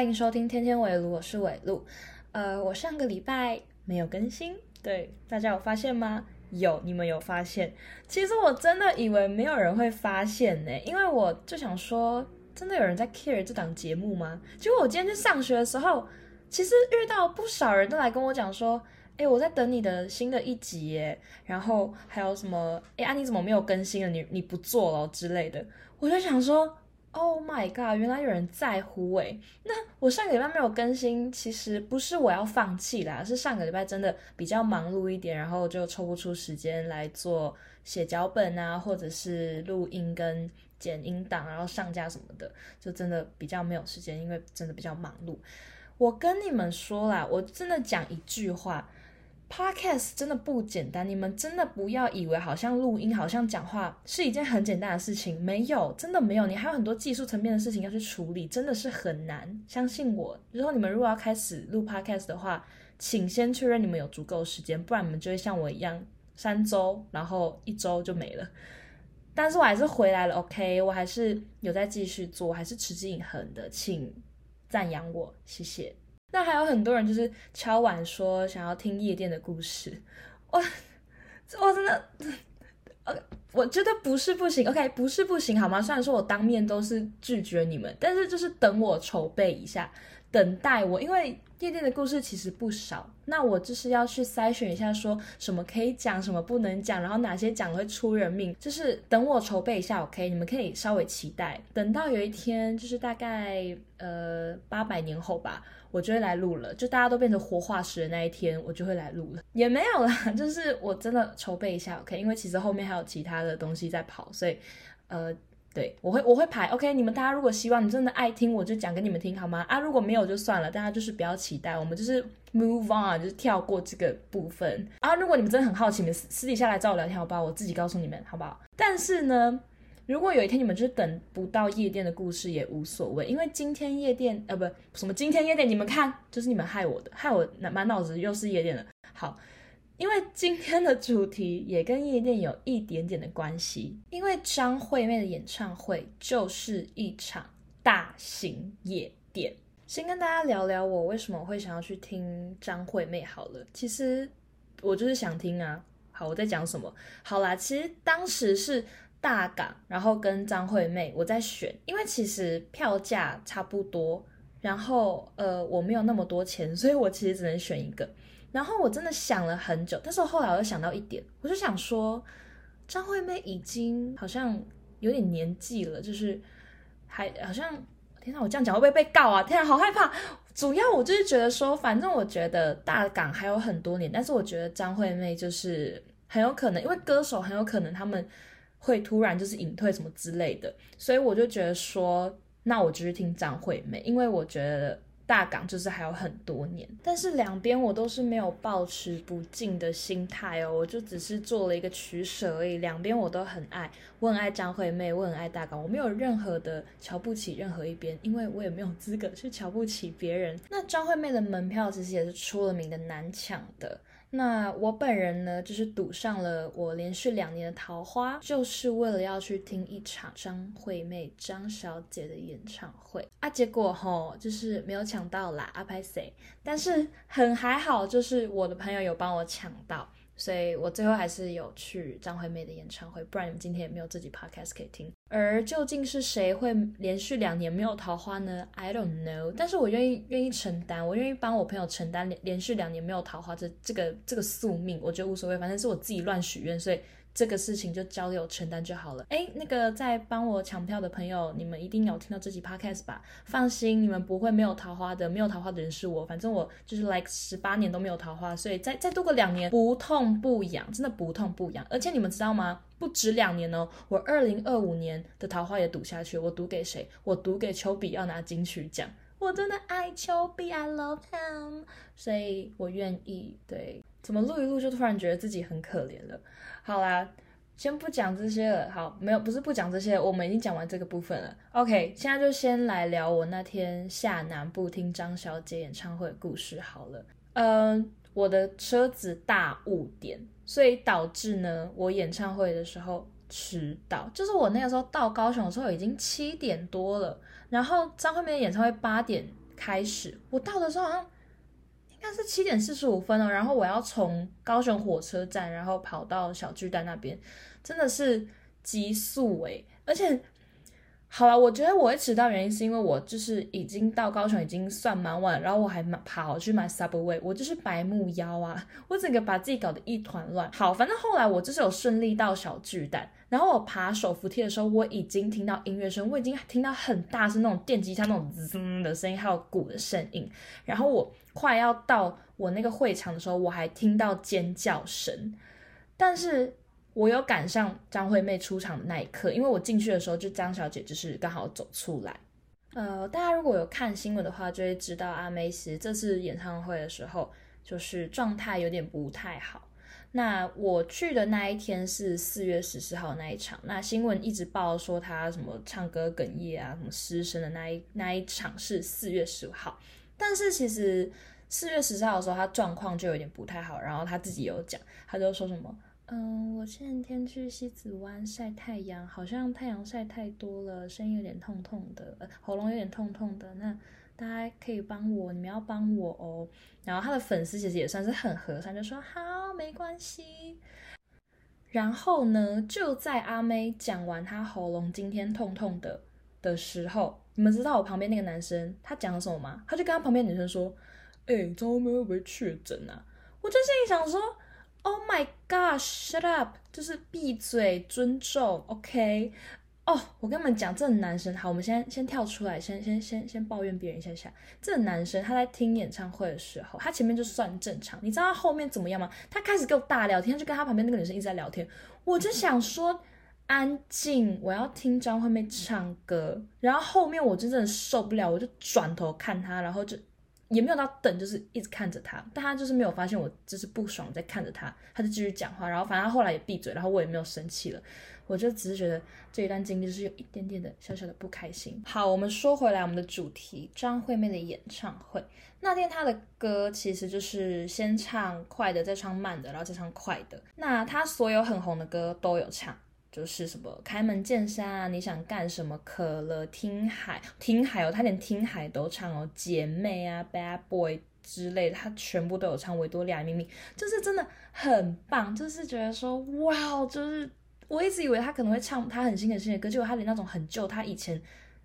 欢迎收听天天围炉，我是伟路。呃，我上个礼拜没有更新，对大家有发现吗？有，你们有发现？其实我真的以为没有人会发现呢，因为我就想说，真的有人在 care 这档节目吗？结果我今天去上学的时候，其实遇到不少人都来跟我讲说，哎，我在等你的新的一集耶，然后还有什么，哎啊，你怎么没有更新了？你你不做了之类的，我就想说。Oh my god！原来有人在乎诶。那我上个礼拜没有更新，其实不是我要放弃啦，是上个礼拜真的比较忙碌一点，然后就抽不出时间来做写脚本啊，或者是录音跟剪音档，然后上架什么的，就真的比较没有时间，因为真的比较忙碌。我跟你们说啦，我真的讲一句话。Podcast 真的不简单，你们真的不要以为好像录音、好像讲话是一件很简单的事情，没有，真的没有，你还有很多技术层面的事情要去处理，真的是很难。相信我，之后你们如果要开始录 Podcast 的话，请先确认你们有足够时间，不然你们就会像我一样，三周然后一周就没了。但是我还是回来了，OK，我还是有在继续做，还是持之以恒的，请赞扬我，谢谢。那还有很多人就是敲碗说想要听夜店的故事，我我真的，呃，我觉得不是不行，OK，不是不行，好吗？虽然说我当面都是拒绝你们，但是就是等我筹备一下，等待我，因为。夜店的故事其实不少，那我就是要去筛选一下，说什么可以讲，什么不能讲，然后哪些讲会出人命，就是等我筹备一下，OK，你们可以稍微期待，等到有一天，就是大概呃八百年后吧，我就会来录了，就大家都变成活化石的那一天，我就会来录了，也没有啦，就是我真的筹备一下，OK，因为其实后面还有其他的东西在跑，所以呃。对，我会我会排，OK，你们大家如果希望你真的爱听，我就讲给你们听好吗？啊，如果没有就算了，大家就是不要期待，我们就是 move on，就是跳过这个部分啊。如果你们真的很好奇，你们私底下来找我聊天，好不好？我自己告诉你们，好不好？但是呢，如果有一天你们就是等不到夜店的故事也无所谓，因为今天夜店呃不什么今天夜店，你们看，就是你们害我的，害我满脑子又是夜店了。好。因为今天的主题也跟夜店有一点点的关系，因为张惠妹的演唱会就是一场大型夜店。先跟大家聊聊我为什么会想要去听张惠妹好了，其实我就是想听啊。好，我在讲什么？好啦，其实当时是大港，然后跟张惠妹我在选，因为其实票价差不多，然后呃我没有那么多钱，所以我其实只能选一个。然后我真的想了很久，但是我后来我又想到一点，我就想说，张惠妹已经好像有点年纪了，就是还好像，天哪，我这样讲会不会被告啊？天啊，好害怕！主要我就是觉得说，反正我觉得大港还有很多年，但是我觉得张惠妹就是很有可能，因为歌手很有可能他们会突然就是隐退什么之类的，所以我就觉得说，那我就去听张惠妹，因为我觉得。大港就是还有很多年，但是两边我都是没有抱持不敬的心态哦，我就只是做了一个取舍而已。两边我都很爱，我很爱张惠妹，我很爱大港，我没有任何的瞧不起任何一边，因为我也没有资格去瞧不起别人。那张惠妹的门票其实也是出了名的难抢的。那我本人呢，就是赌上了我连续两年的桃花，就是为了要去听一场张惠妹张小姐的演唱会啊。结果吼，就是没有抢到啦，阿拍谁？但是很还好，就是我的朋友有帮我抢到。所以我最后还是有去张惠妹的演唱会，不然你们今天也没有自己 podcast 可以听。而究竟是谁会连续两年没有桃花呢？I don't know。但是我愿意愿意承担，我愿意帮我朋友承担连连续两年没有桃花这这个这个宿命，我觉得无所谓，反正是我自己乱许愿，所以。这个事情就交给我承担就好了。哎，那个在帮我抢票的朋友，你们一定有听到这集 podcast 吧？放心，你们不会没有桃花的。没有桃花的人是我，反正我就是 like 十八年都没有桃花，所以再再度过两年不痛不痒，真的不痛不痒。而且你们知道吗？不止两年哦，我二零二五年的桃花也赌下去。我赌给谁？我赌给丘比要拿金曲奖。我真的爱丘比，I love him，所以我愿意。对，怎么录一录就突然觉得自己很可怜了。好啦，先不讲这些了。好，没有，不是不讲这些，我们已经讲完这个部分了。OK，现在就先来聊我那天下南部听张小姐演唱会的故事好了。嗯，我的车子大误点，所以导致呢，我演唱会的时候迟到。就是我那个时候到高雄的时候已经七点多了，然后张惠妹演唱会八点开始，我到的时候好像那是七点四十五分哦，然后我要从高雄火车站，然后跑到小巨蛋那边，真的是急速诶，而且。好了，我觉得我会迟到原因是因为我就是已经到高雄已经算蛮晚，然后我还跑去买 Subway，我就是白木腰啊，我整个把自己搞得一团乱。好，反正后来我就是有顺利到小巨蛋，然后我爬手扶梯的时候，我已经听到音乐声，我已经听到很大声那种电吉他那种滋的声音，还有鼓的声音。然后我快要到我那个会场的时候，我还听到尖叫声，但是。我有赶上张惠妹出场的那一刻，因为我进去的时候，就张小姐就是刚好走出来。呃，大家如果有看新闻的话，就会知道阿妹其实这次演唱会的时候，就是状态有点不太好。那我去的那一天是四月十四号那一场，那新闻一直报说她什么唱歌哽咽啊，什么失声的那一那一场是四月十五号。但是其实四月十四号的时候，她状况就有点不太好，然后她自己有讲，她就说什么。嗯，我前几天去西子湾晒太阳，好像太阳晒太多了，声音有点痛痛的，喉咙有点痛痛的。那大家可以帮我，你们要帮我哦。然后他的粉丝其实也算是很和善，就说好，没关系。然后呢，就在阿妹讲完她喉咙今天痛痛的的时候，你们知道我旁边那个男生他讲了什么吗？他就跟他旁边女生说：“哎，张妹会不会确诊啊？”我就心里想说。Oh my God! Shut up！就是闭嘴，尊重，OK？哦，我跟你们讲，这个男生，好，我们先先跳出来，先先先先抱怨别人一下下。这个男生他在听演唱会的时候，他前面就算正常，你知道他后面怎么样吗？他开始跟我大聊天，就跟他旁边那个女生一直在聊天。我就想说，安静，我要听张惠妹唱歌。然后后面我就真的受不了，我就转头看他，然后就。也没有到等，就是一直看着他，但他就是没有发现我就是不爽在看着他，他就继续讲话，然后反正他后来也闭嘴，然后我也没有生气了，我就只是觉得这一段经历是有一点点的小小的不开心。好，我们说回来，我们的主题张惠妹的演唱会那天，她的歌其实就是先唱快的，再唱慢的，然后再唱快的。那她所有很红的歌都有唱。就是什么开门见山啊，你想干什么？可乐听海，听海哦，他连听海都唱哦，姐妹啊，Bad Boy 之类的，他全部都有唱。维多利亚秘密就是真的很棒，就是觉得说哇，就是我一直以为他可能会唱他很新的新的歌，结果他连那种很旧，他以前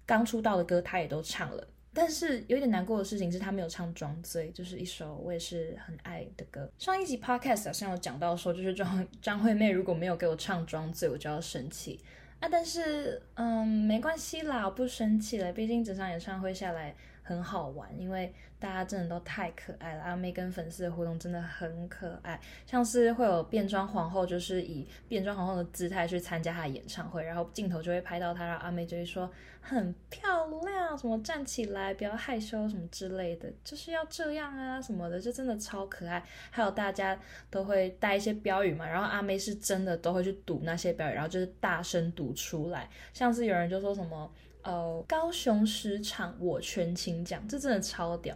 刚出道的歌他也都唱了。但是有点难过的事情是他没有唱《装醉》，就是一首我也是很爱的歌。上一集 podcast 好像有讲到说，就是张张惠妹如果没有给我唱《装醉》，我就要生气啊。但是嗯，没关系啦，我不生气了，毕竟整场演唱会下来很好玩，因为。大家真的都太可爱了，阿妹跟粉丝的互动真的很可爱，像是会有变装皇后，就是以变装皇后的姿态去参加她的演唱会，然后镜头就会拍到她，然后阿妹就会说很漂亮，什么站起来，不要害羞，什么之类的，就是要这样啊什么的，就真的超可爱。还有大家都会带一些标语嘛，然后阿妹是真的都会去读那些标语，然后就是大声读出来，像是有人就说什么。呃，高雄十场我全勤奖，这真的超屌，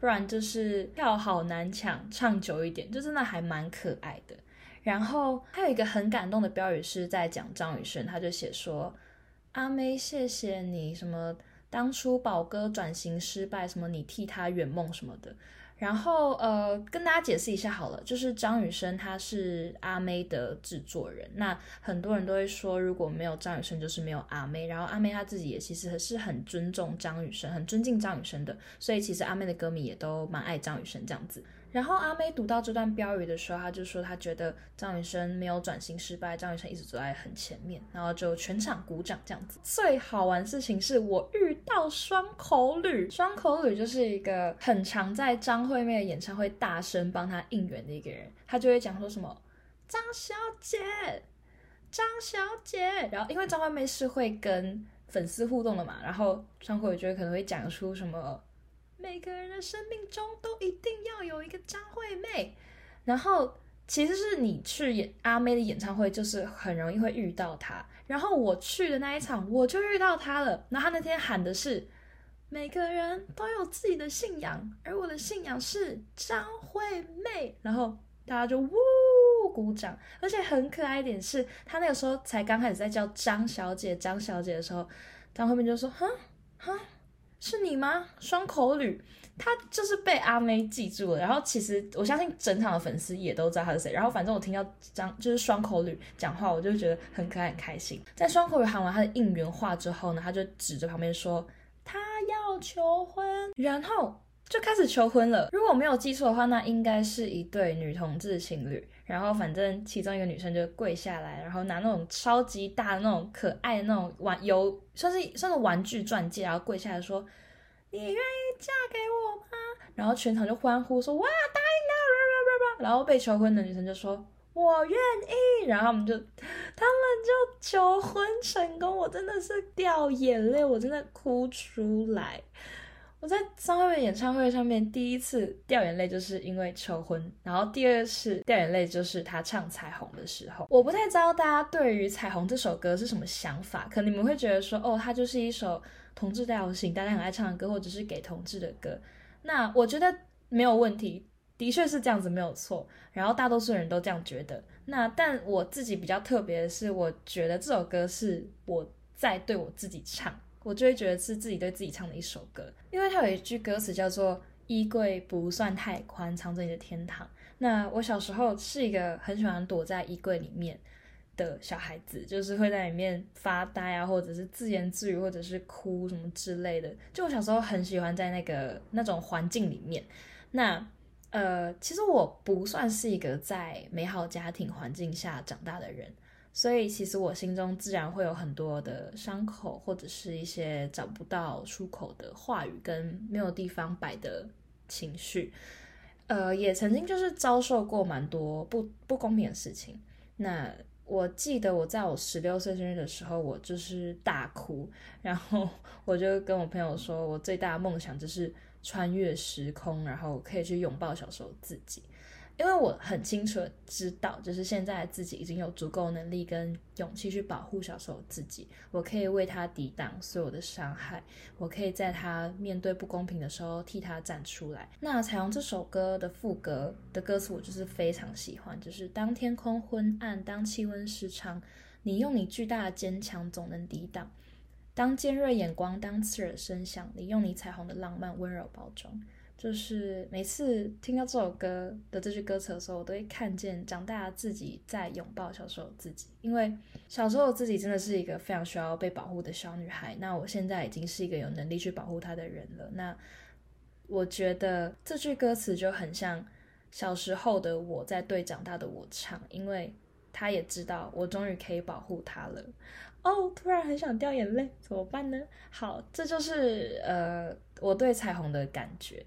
不然就是票好难抢，唱久一点，就真的还蛮可爱的。然后还有一个很感动的标语是在讲张雨生，他就写说：“阿妹，谢谢你，什么当初宝哥转型失败，什么你替他圆梦什么的。”然后呃，跟大家解释一下好了，就是张雨生他是阿妹的制作人，那很多人都会说如果没有张雨生就是没有阿妹，然后阿妹她自己也其实是很尊重张雨生，很尊敬张雨生的，所以其实阿妹的歌迷也都蛮爱张雨生这样子。然后阿妹读到这段标语的时候，她就说她觉得张雨生没有转型失败，张雨生一直走在很前面，然后就全场鼓掌这样子。最好玩的事情是我遇到双口吕，双口吕就是一个很常在张惠妹的演唱会大声帮她应援的一个人，他就会讲说什么张小姐，张小姐，然后因为张惠妹是会跟粉丝互动的嘛，然后双口吕就会可能会讲出什么。每个人的生命中都一定要有一个张惠妹，然后其实是你去演阿妹的演唱会，就是很容易会遇到她。然后我去的那一场，我就遇到她了。那她那天喊的是每个人都有自己的信仰，而我的信仰是张惠妹。然后大家就呜鼓掌，而且很可爱一点是，她那个时候才刚开始在叫张小姐、张小姐的时候，张惠妹就说：“哈哈。”是你吗？双口吕。他就是被阿妹记住了，然后其实我相信整场的粉丝也都知道他是谁。然后反正我听到张就是双口吕讲话，我就觉得很可爱很开心。在双口吕喊完他的应援话之后呢，他就指着旁边说他要求婚，然后就开始求婚了。如果我没有记错的话，那应该是一对女同志情侣。然后反正其中一个女生就跪下来，然后拿那种超级大的那种可爱的那种玩有算是算是玩具钻戒，然后跪下来说。你愿意嫁给我吗？然后全场就欢呼说哇答应了，然后被求婚的女生就说我愿意，然后他们就他们就求婚成功，我真的是掉眼泪，我真的哭出来。我在张惠妹演唱会上面第一次掉眼泪，就是因为求婚，然后第二次掉眼泪就是她唱彩虹的时候。我不太知道大家对于彩虹这首歌是什么想法，可能你们会觉得说哦，它就是一首。同志调性，大家很爱唱的歌，或者是给同志的歌，那我觉得没有问题，的确是这样子没有错。然后大多数人都这样觉得。那但我自己比较特别的是，我觉得这首歌是我在对我自己唱，我就会觉得是自己对自己唱的一首歌，因为它有一句歌词叫做“衣柜不算太宽，藏着你的天堂”。那我小时候是一个很喜欢躲在衣柜里面。的小孩子就是会在里面发呆啊，或者是自言自语，或者是哭什么之类的。就我小时候很喜欢在那个那种环境里面。那呃，其实我不算是一个在美好家庭环境下长大的人，所以其实我心中自然会有很多的伤口，或者是一些找不到出口的话语跟没有地方摆的情绪。呃，也曾经就是遭受过蛮多不不公平的事情。那我记得我在我十六岁生日的时候，我就是大哭，然后 我就跟我朋友说，我最大的梦想就是穿越时空，然后可以去拥抱小时候自己。因为我很清楚知道，就是现在自己已经有足够能力跟勇气去保护小时候自己，我可以为他抵挡所有的伤害，我可以在他面对不公平的时候替他站出来。那彩虹这首歌的副歌的歌词，我就是非常喜欢，就是当天空昏暗，当气温失常，你用你巨大的坚强总能抵挡；当尖锐眼光，当刺耳声响，你用你彩虹的浪漫温柔包装。就是每次听到这首歌的这句歌词的时候，我都会看见长大自己在拥抱小时候自己。因为小时候自己真的是一个非常需要被保护的小女孩，那我现在已经是一个有能力去保护她的人了。那我觉得这句歌词就很像小时候的我在对长大的我唱，因为她也知道我终于可以保护她了。哦，突然很想掉眼泪，怎么办呢？好，这就是呃。我对彩虹的感觉，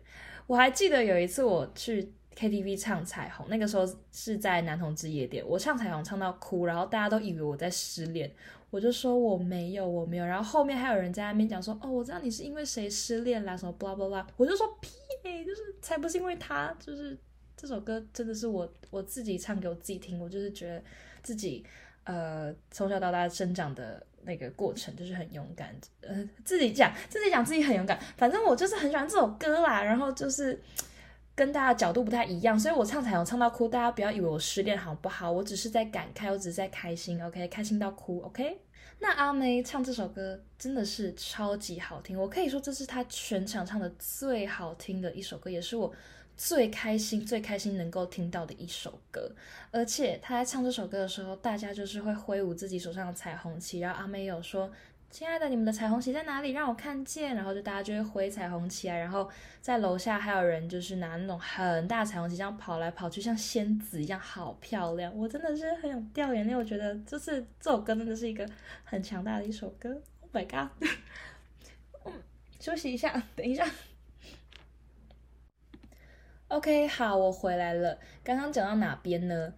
我还记得有一次我去 KTV 唱彩虹，那个时候是在男同志夜店，我唱彩虹唱到哭，然后大家都以为我在失恋，我就说我没有，我没有，然后后面还有人在那边讲说，哦，我知道你是因为谁失恋啦，什么 blah blah blah，我就说屁，就是才不是因为他，就是这首歌真的是我我自己唱给我自己听，我就是觉得自己呃从小到大生长的。那个过程就是很勇敢，呃，自己讲自己讲自己很勇敢，反正我就是很喜欢这首歌啦。然后就是跟大家角度不太一样，所以我唱彩虹唱到哭，大家不要以为我失恋好不好？我只是在感慨，我只是在开心，OK，开心到哭，OK。那阿妹唱这首歌真的是超级好听，我可以说这是她全场唱的最好听的一首歌，也是我。最开心、最开心能够听到的一首歌，而且他在唱这首歌的时候，大家就是会挥舞自己手上的彩虹旗，然后阿妹有说：“亲爱的，你们的彩虹旗在哪里？让我看见。”然后就大家就会挥彩虹旗啊，然后在楼下还有人就是拿那种很大彩虹旗这样跑来跑去，像仙子一样，好漂亮！我真的是很想掉眼泪，我觉得就是这首歌真的是一个很强大的一首歌。Oh my god！休息一下，等一下。OK，好，我回来了。刚刚讲到哪边呢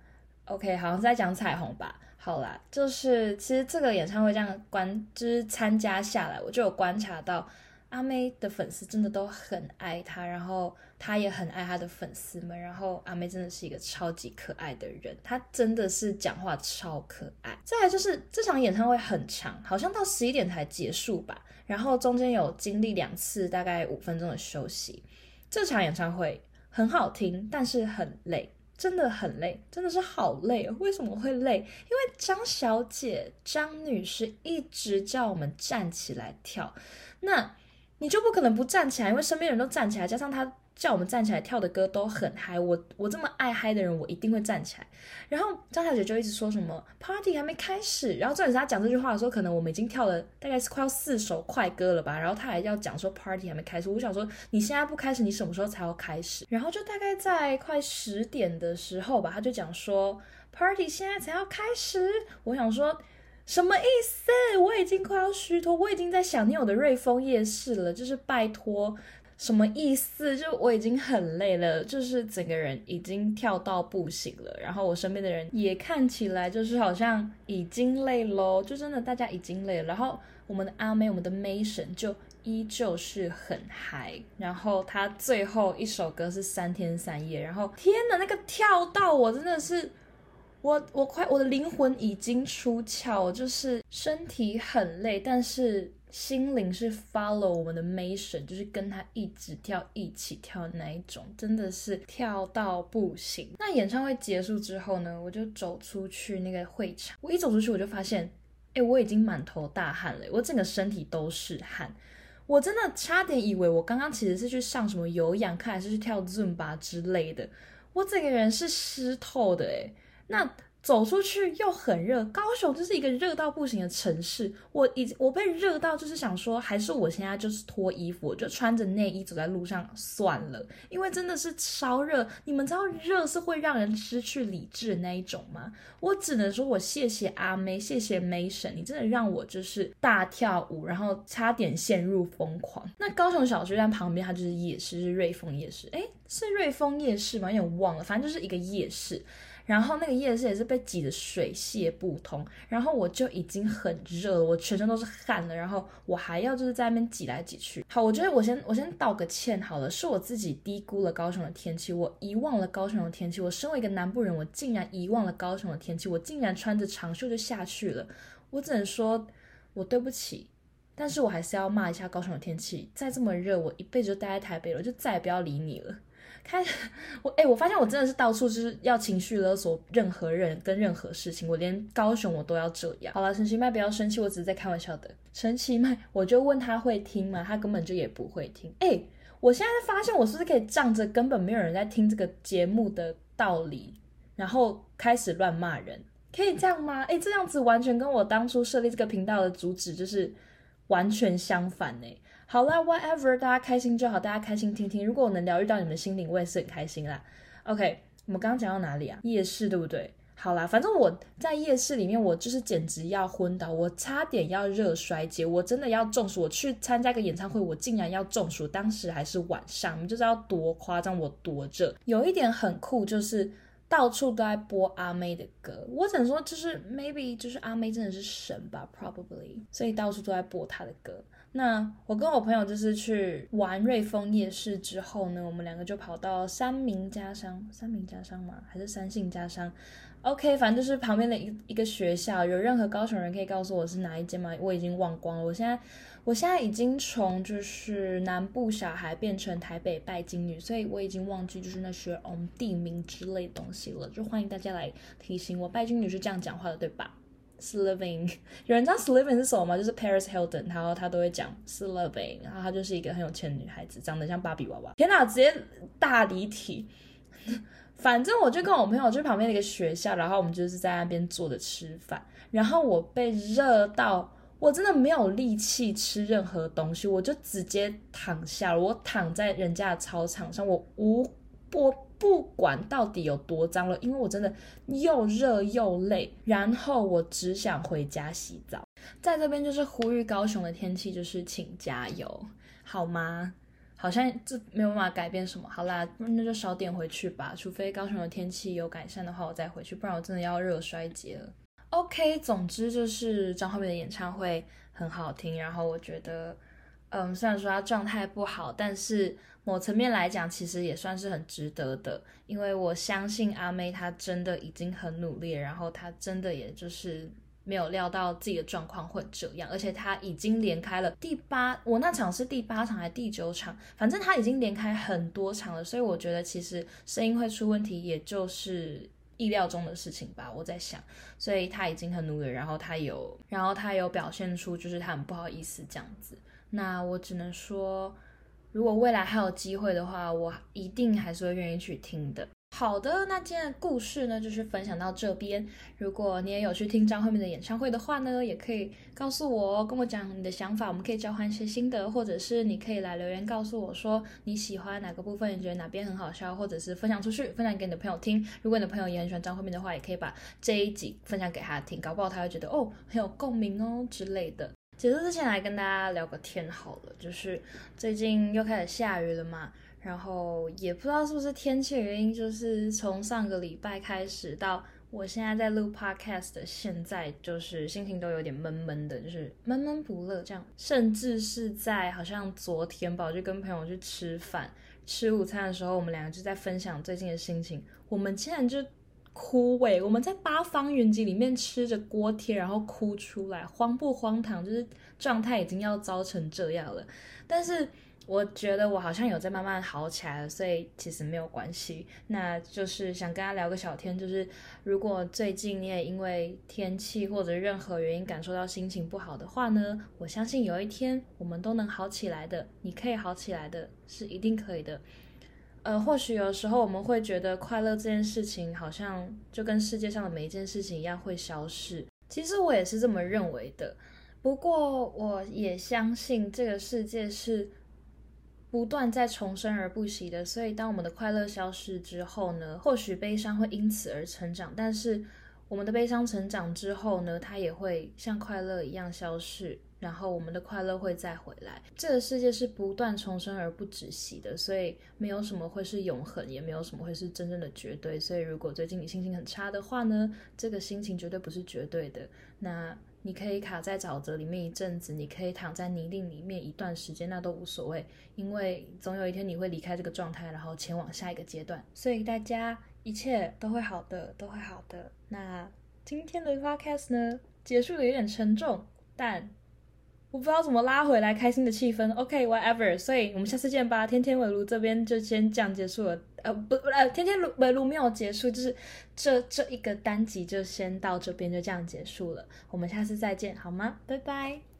？OK，好像在讲彩虹吧。好啦，就是其实这个演唱会这样观，就是参加下来，我就有观察到阿妹的粉丝真的都很爱她，然后她也很爱她的粉丝们。然后阿妹真的是一个超级可爱的人，她真的是讲话超可爱。再来就是这场演唱会很长，好像到十一点才结束吧。然后中间有经历两次大概五分钟的休息。这场演唱会。很好听，但是很累，真的很累，真的是好累。为什么会累？因为张小姐、张女士一直叫我们站起来跳。那你就不可能不站起来，因为身边人都站起来，加上她叫我们站起来跳的歌都很嗨，我我这么爱嗨的人，我一定会站起来。然后张小姐就一直说什么 party 还没开始，然后重点是她讲这句话的时候，可能我们已经跳了大概是快要四首快歌了吧，然后她还要讲说 party 还没开始，我想说你现在不开始，你什么时候才要开始？然后就大概在快十点的时候吧，她就讲说 party 现在才要开始，我想说。什么意思？我已经快要虚脱，我已经在想念我的瑞丰夜市了。就是拜托，什么意思？就我已经很累了，就是整个人已经跳到不行了。然后我身边的人也看起来就是好像已经累喽，就真的大家已经累了。然后我们的阿妹，我们的 Mason 就依旧是很嗨。然后他最后一首歌是三天三夜，然后天呐，那个跳到我真的是。我我快我的灵魂已经出窍，就是身体很累，但是心灵是 follow 我们的 Mason，就是跟他一直跳一起跳那一种，真的是跳到不行。那演唱会结束之后呢，我就走出去那个会场，我一走出去我就发现，哎，我已经满头大汗了，我整个身体都是汗，我真的差点以为我刚刚其实是去上什么有氧课，还是去跳 Zumba 之类的，我整个人是湿透的，诶。那走出去又很热，高雄就是一个热到不行的城市。我已经我被热到，就是想说，还是我现在就是脱衣服，我就穿着内衣走在路上算了，因为真的是超热。你们知道热是会让人失去理智的那一种吗？我只能说我谢谢阿妹，谢谢 Mason，你真的让我就是大跳舞，然后差点陷入疯狂。那高雄小区站旁边它就是夜市，是瑞丰夜市，诶，是瑞丰夜市吗？有点忘了，反正就是一个夜市。然后那个夜市也是被挤得水泄不通，然后我就已经很热了，我全身都是汗了，然后我还要就是在那边挤来挤去。好，我觉得我先我先道个歉好了，是我自己低估了高雄的天气，我遗忘了高雄的天气。我身为一个南部人，我竟然遗忘了高雄的天气，我竟然穿着长袖就下去了。我只能说，我对不起，但是我还是要骂一下高雄的天气。再这么热，我一辈子就待在台北了，就再也不要理你了。开我哎，我发现我真的是到处就是要情绪勒索任何人跟任何事情，我连高雄我都要这样。好了，陈其迈不要生气，我只是在开玩笑的。陈其迈，我就问他会听吗？他根本就也不会听。哎，我现在发现我是不是可以仗着根本没有人在听这个节目的道理，然后开始乱骂人？可以这样吗？哎，这样子完全跟我当初设立这个频道的主旨就是完全相反呢。好啦 w h a t e v e r 大家开心就好，大家开心听听。如果我能疗愈到你们的心灵，我也是很开心啦。OK，我们刚刚讲到哪里啊？夜市对不对？好啦，反正我在夜市里面，我就是简直要昏倒，我差点要热衰竭，我真的要中暑。我去参加个演唱会，我竟然要中暑，当时还是晚上，你们就知道多夸张，我多热。有一点很酷，就是到处都在播阿妹的歌，我只能说，就是 maybe 就是阿妹真的是神吧，probably，所以到处都在播她的歌。那我跟我朋友就是去玩瑞丰夜市之后呢，我们两个就跑到三明家商，三明家商吗？还是三信家商？OK，反正就是旁边的一一个学校。有任何高雄人可以告诉我是哪一间吗？我已经忘光了。我现在，我现在已经从就是南部小孩变成台北拜金女，所以我已经忘记就是那些嗯地名之类的东西了。就欢迎大家来提醒我，拜金女是这样讲话的，对吧？Sliving，有人知道 Sliving 是什么吗？就是 Paris Hilton，然后他都会讲 Sliving，然后她就是一个很有钱的女孩子，长得像芭比娃娃。天哪，直接大离题。反正我就跟我朋友去旁边的一个学校，然后我们就是在那边坐着吃饭。然后我被热到，我真的没有力气吃任何东西，我就直接躺下了。我躺在人家的操场上，我无我。不管到底有多脏了，因为我真的又热又累，然后我只想回家洗澡。在这边就是呼吁高雄的天气，就是请加油，好吗？好像这没有办法改变什么。好啦，那就少点回去吧。除非高雄的天气有改善的话，我再回去，不然我真的要热衰竭了。OK，总之就是张惠妹的演唱会很好听，然后我觉得，嗯，虽然说她状态不好，但是。某层面来讲，其实也算是很值得的，因为我相信阿妹她真的已经很努力，然后她真的也就是没有料到自己的状况会这样，而且她已经连开了第八，我那场是第八场还是第九场，反正她已经连开很多场了，所以我觉得其实声音会出问题，也就是意料中的事情吧。我在想，所以她已经很努力，然后她有，然后她有表现出就是她很不好意思这样子。那我只能说，如果未来还有机会的话，我一定还是会愿意去听的。好的，那今天的故事呢，就是分享到这边。如果你也有去听张惠妹的演唱会的话呢，也可以告诉我，跟我讲你的想法，我们可以交换一些心得，或者是你可以来留言告诉我说你喜欢哪个部分，你觉得哪边很好笑，或者是分享出去，分享给你的朋友听。如果你的朋友也很喜欢张惠妹的话，也可以把这一集分享给他听，搞不好他会觉得哦很有共鸣哦之类的。结束之前来跟大家聊个天好了，就是最近又开始下雨了嘛。然后也不知道是不是天气原因，就是从上个礼拜开始到我现在在录 podcast 的现在，就是心情都有点闷闷的，就是闷闷不乐这样。甚至是在好像昨天吧，我就跟朋友去吃饭，吃午餐的时候，我们两个就在分享最近的心情。我们竟然就枯萎，我们在八方云集里面吃着锅贴，然后哭出来，荒不荒唐？就是状态已经要糟成这样了，但是。我觉得我好像有在慢慢好起来了，所以其实没有关系。那就是想跟他聊个小天，就是如果最近你也因为天气或者任何原因感受到心情不好的话呢，我相信有一天我们都能好起来的。你可以好起来的，是一定可以的。呃，或许有时候我们会觉得快乐这件事情好像就跟世界上的每一件事情一样会消逝，其实我也是这么认为的。不过我也相信这个世界是。不断在重生而不息的，所以当我们的快乐消失之后呢，或许悲伤会因此而成长，但是我们的悲伤成长之后呢，它也会像快乐一样消逝，然后我们的快乐会再回来。这个世界是不断重生而不止息的，所以没有什么会是永恒，也没有什么会是真正的绝对。所以如果最近你心情很差的话呢，这个心情绝对不是绝对的。那。你可以卡在沼泽里面一阵子，你可以躺在泥泞里面一段时间，那都无所谓，因为总有一天你会离开这个状态，然后前往下一个阶段。所以大家一切都会好的，都会好的。那今天的 podcast 呢，结束的有点沉重，但我不知道怎么拉回来开心的气氛。OK，whatever。所以我们下次见吧。天天围炉这边就先这样结束了。呃不不呃，天天围炉没有结束，就是这这一个单集就先到这边就这样结束了，我们下次再见好吗？拜拜。